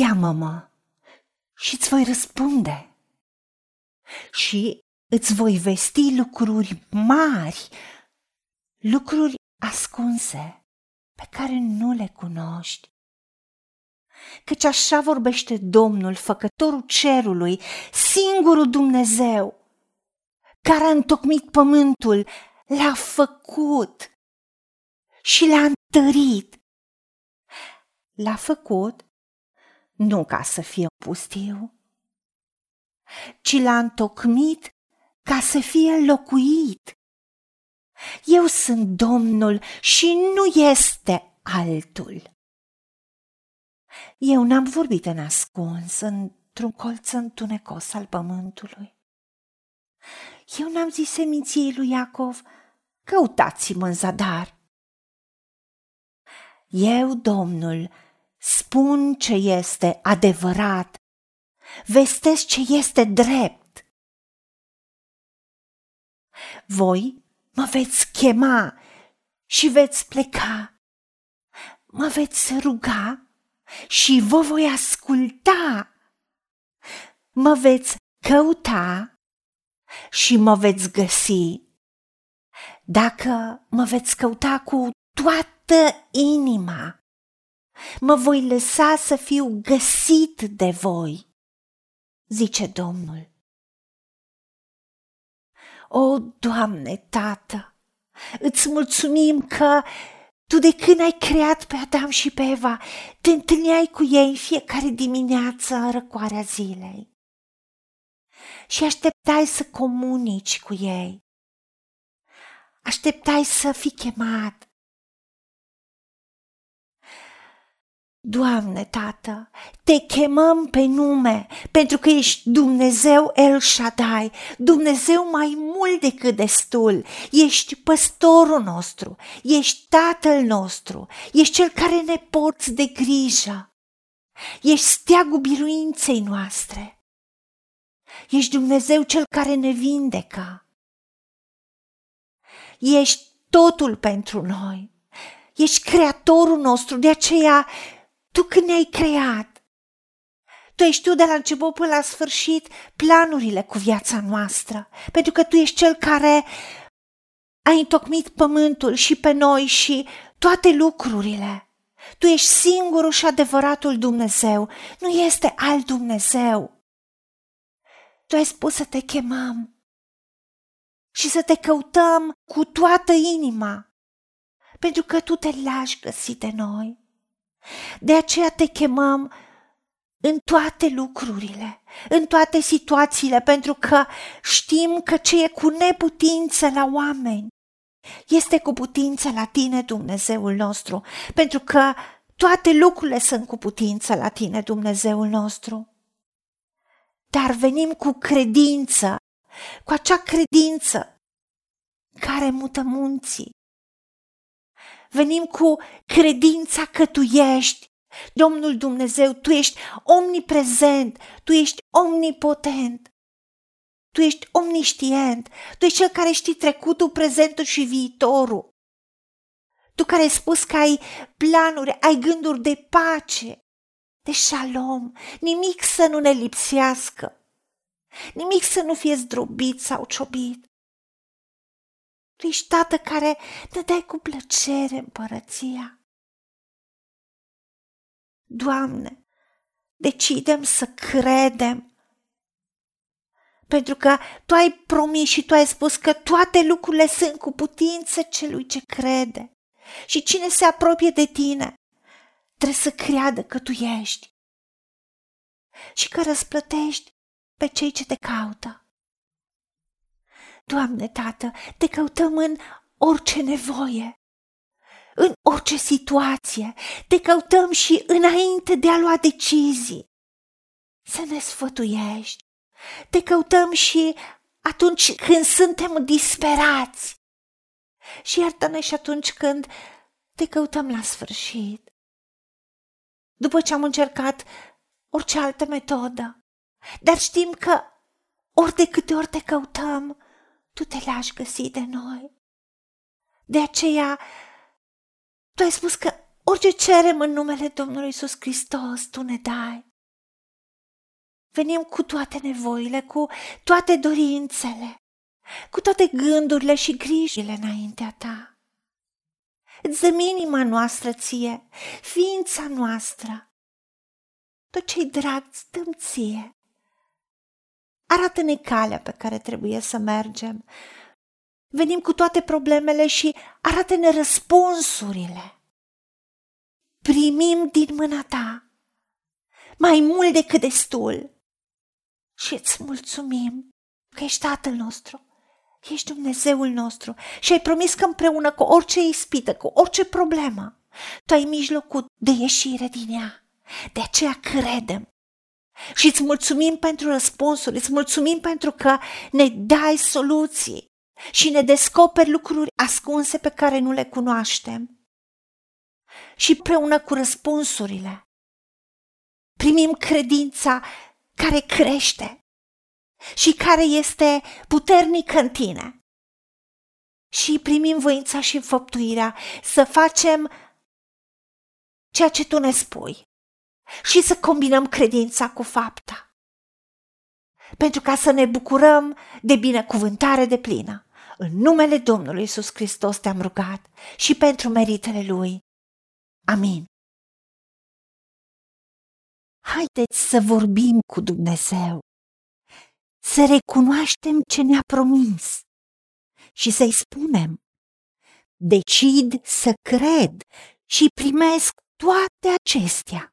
cheamă-mă și îți voi răspunde și îți voi vesti lucruri mari, lucruri ascunse pe care nu le cunoști. Căci așa vorbește Domnul, făcătorul cerului, singurul Dumnezeu, care a întocmit pământul, l-a făcut și l-a întărit. L-a făcut nu ca să fie pustiu, ci l-a întocmit ca să fie locuit. Eu sunt Domnul și nu este altul. Eu n-am vorbit în ascuns, într-un colț întunecos al pământului. Eu n-am zis seminției lui Iacov, căutați-mă în zadar. Eu, Domnul, spun ce este adevărat, vestesc ce este drept. Voi mă veți chema și veți pleca, mă veți ruga și vă voi asculta, mă veți căuta și mă veți găsi. Dacă mă veți căuta cu toată inima, mă voi lăsa să fiu găsit de voi, zice Domnul. O, Doamne, Tată, îți mulțumim că tu de când ai creat pe Adam și pe Eva, te întâlneai cu ei în fiecare dimineață în răcoarea zilei și așteptai să comunici cu ei. Așteptai să fii chemat, Doamne, Tată, te chemăm pe nume, pentru că ești Dumnezeu El Shaddai, Dumnezeu mai mult decât destul, ești păstorul nostru, ești Tatăl nostru, ești Cel care ne porți de grijă, ești steagul biruinței noastre, ești Dumnezeu Cel care ne vindecă, ești totul pentru noi, ești Creatorul nostru, de aceea tu când ne-ai creat, tu ai știut de la început până la sfârșit planurile cu viața noastră, pentru că tu ești cel care a întocmit pământul și pe noi și toate lucrurile. Tu ești singurul și adevăratul Dumnezeu, nu este alt Dumnezeu. Tu ai spus să te chemăm și să te căutăm cu toată inima, pentru că tu te lași găsi de noi. De aceea te chemăm în toate lucrurile, în toate situațiile, pentru că știm că ce e cu neputință la oameni este cu putință la tine, Dumnezeul nostru, pentru că toate lucrurile sunt cu putință la tine, Dumnezeul nostru. Dar venim cu credință, cu acea credință care mută munții, venim cu credința că tu ești. Domnul Dumnezeu, tu ești omniprezent, tu ești omnipotent, tu ești omniștient, tu ești cel care știi trecutul, prezentul și viitorul. Tu care ai spus că ai planuri, ai gânduri de pace, de șalom, nimic să nu ne lipsească, nimic să nu fie zdrobit sau ciobit. Tu ești tată care ne dai cu plăcere împărăția. Doamne, decidem să credem. Pentru că Tu ai promis și Tu ai spus că toate lucrurile sunt cu putință celui ce crede. Și cine se apropie de Tine trebuie să creadă că Tu ești și că răsplătești pe cei ce te caută. Doamne, Tată, te căutăm în orice nevoie, în orice situație, te căutăm și înainte de a lua decizii. Să ne sfătuiești, te căutăm și atunci când suntem disperați și iartă-ne și atunci când te căutăm la sfârșit. După ce am încercat orice altă metodă, dar știm că ori de câte ori te căutăm, tu te lași găsi de noi. De aceea, tu ai spus că orice cerem în numele Domnului Isus Hristos, tu ne dai. Venim cu toate nevoile, cu toate dorințele, cu toate gândurile și grijile înaintea ta. Îți dăm inima noastră ție, ființa noastră. Tot ce-i drag îți dăm ție. Arată-ne calea pe care trebuie să mergem. Venim cu toate problemele și arată-ne răspunsurile. Primim din mâna ta mai mult decât destul și îți mulțumim că ești Tatăl nostru, ești Dumnezeul nostru și ai promis că împreună cu orice ispită, cu orice problemă, tu ai mijlocul de ieșire din ea. De aceea credem și îți mulțumim pentru răspunsuri, îți mulțumim pentru că ne dai soluții și ne descoperi lucruri ascunse pe care nu le cunoaștem. Și împreună cu răspunsurile primim credința care crește și care este puternică în tine. Și primim voința și înfăptuirea să facem ceea ce tu ne spui și să combinăm credința cu fapta. Pentru ca să ne bucurăm de binecuvântare de plină. În numele Domnului Isus Hristos te-am rugat și pentru meritele Lui. Amin. Haideți să vorbim cu Dumnezeu, să recunoaștem ce ne-a promis și să-i spunem, decid să cred și primesc toate acestea.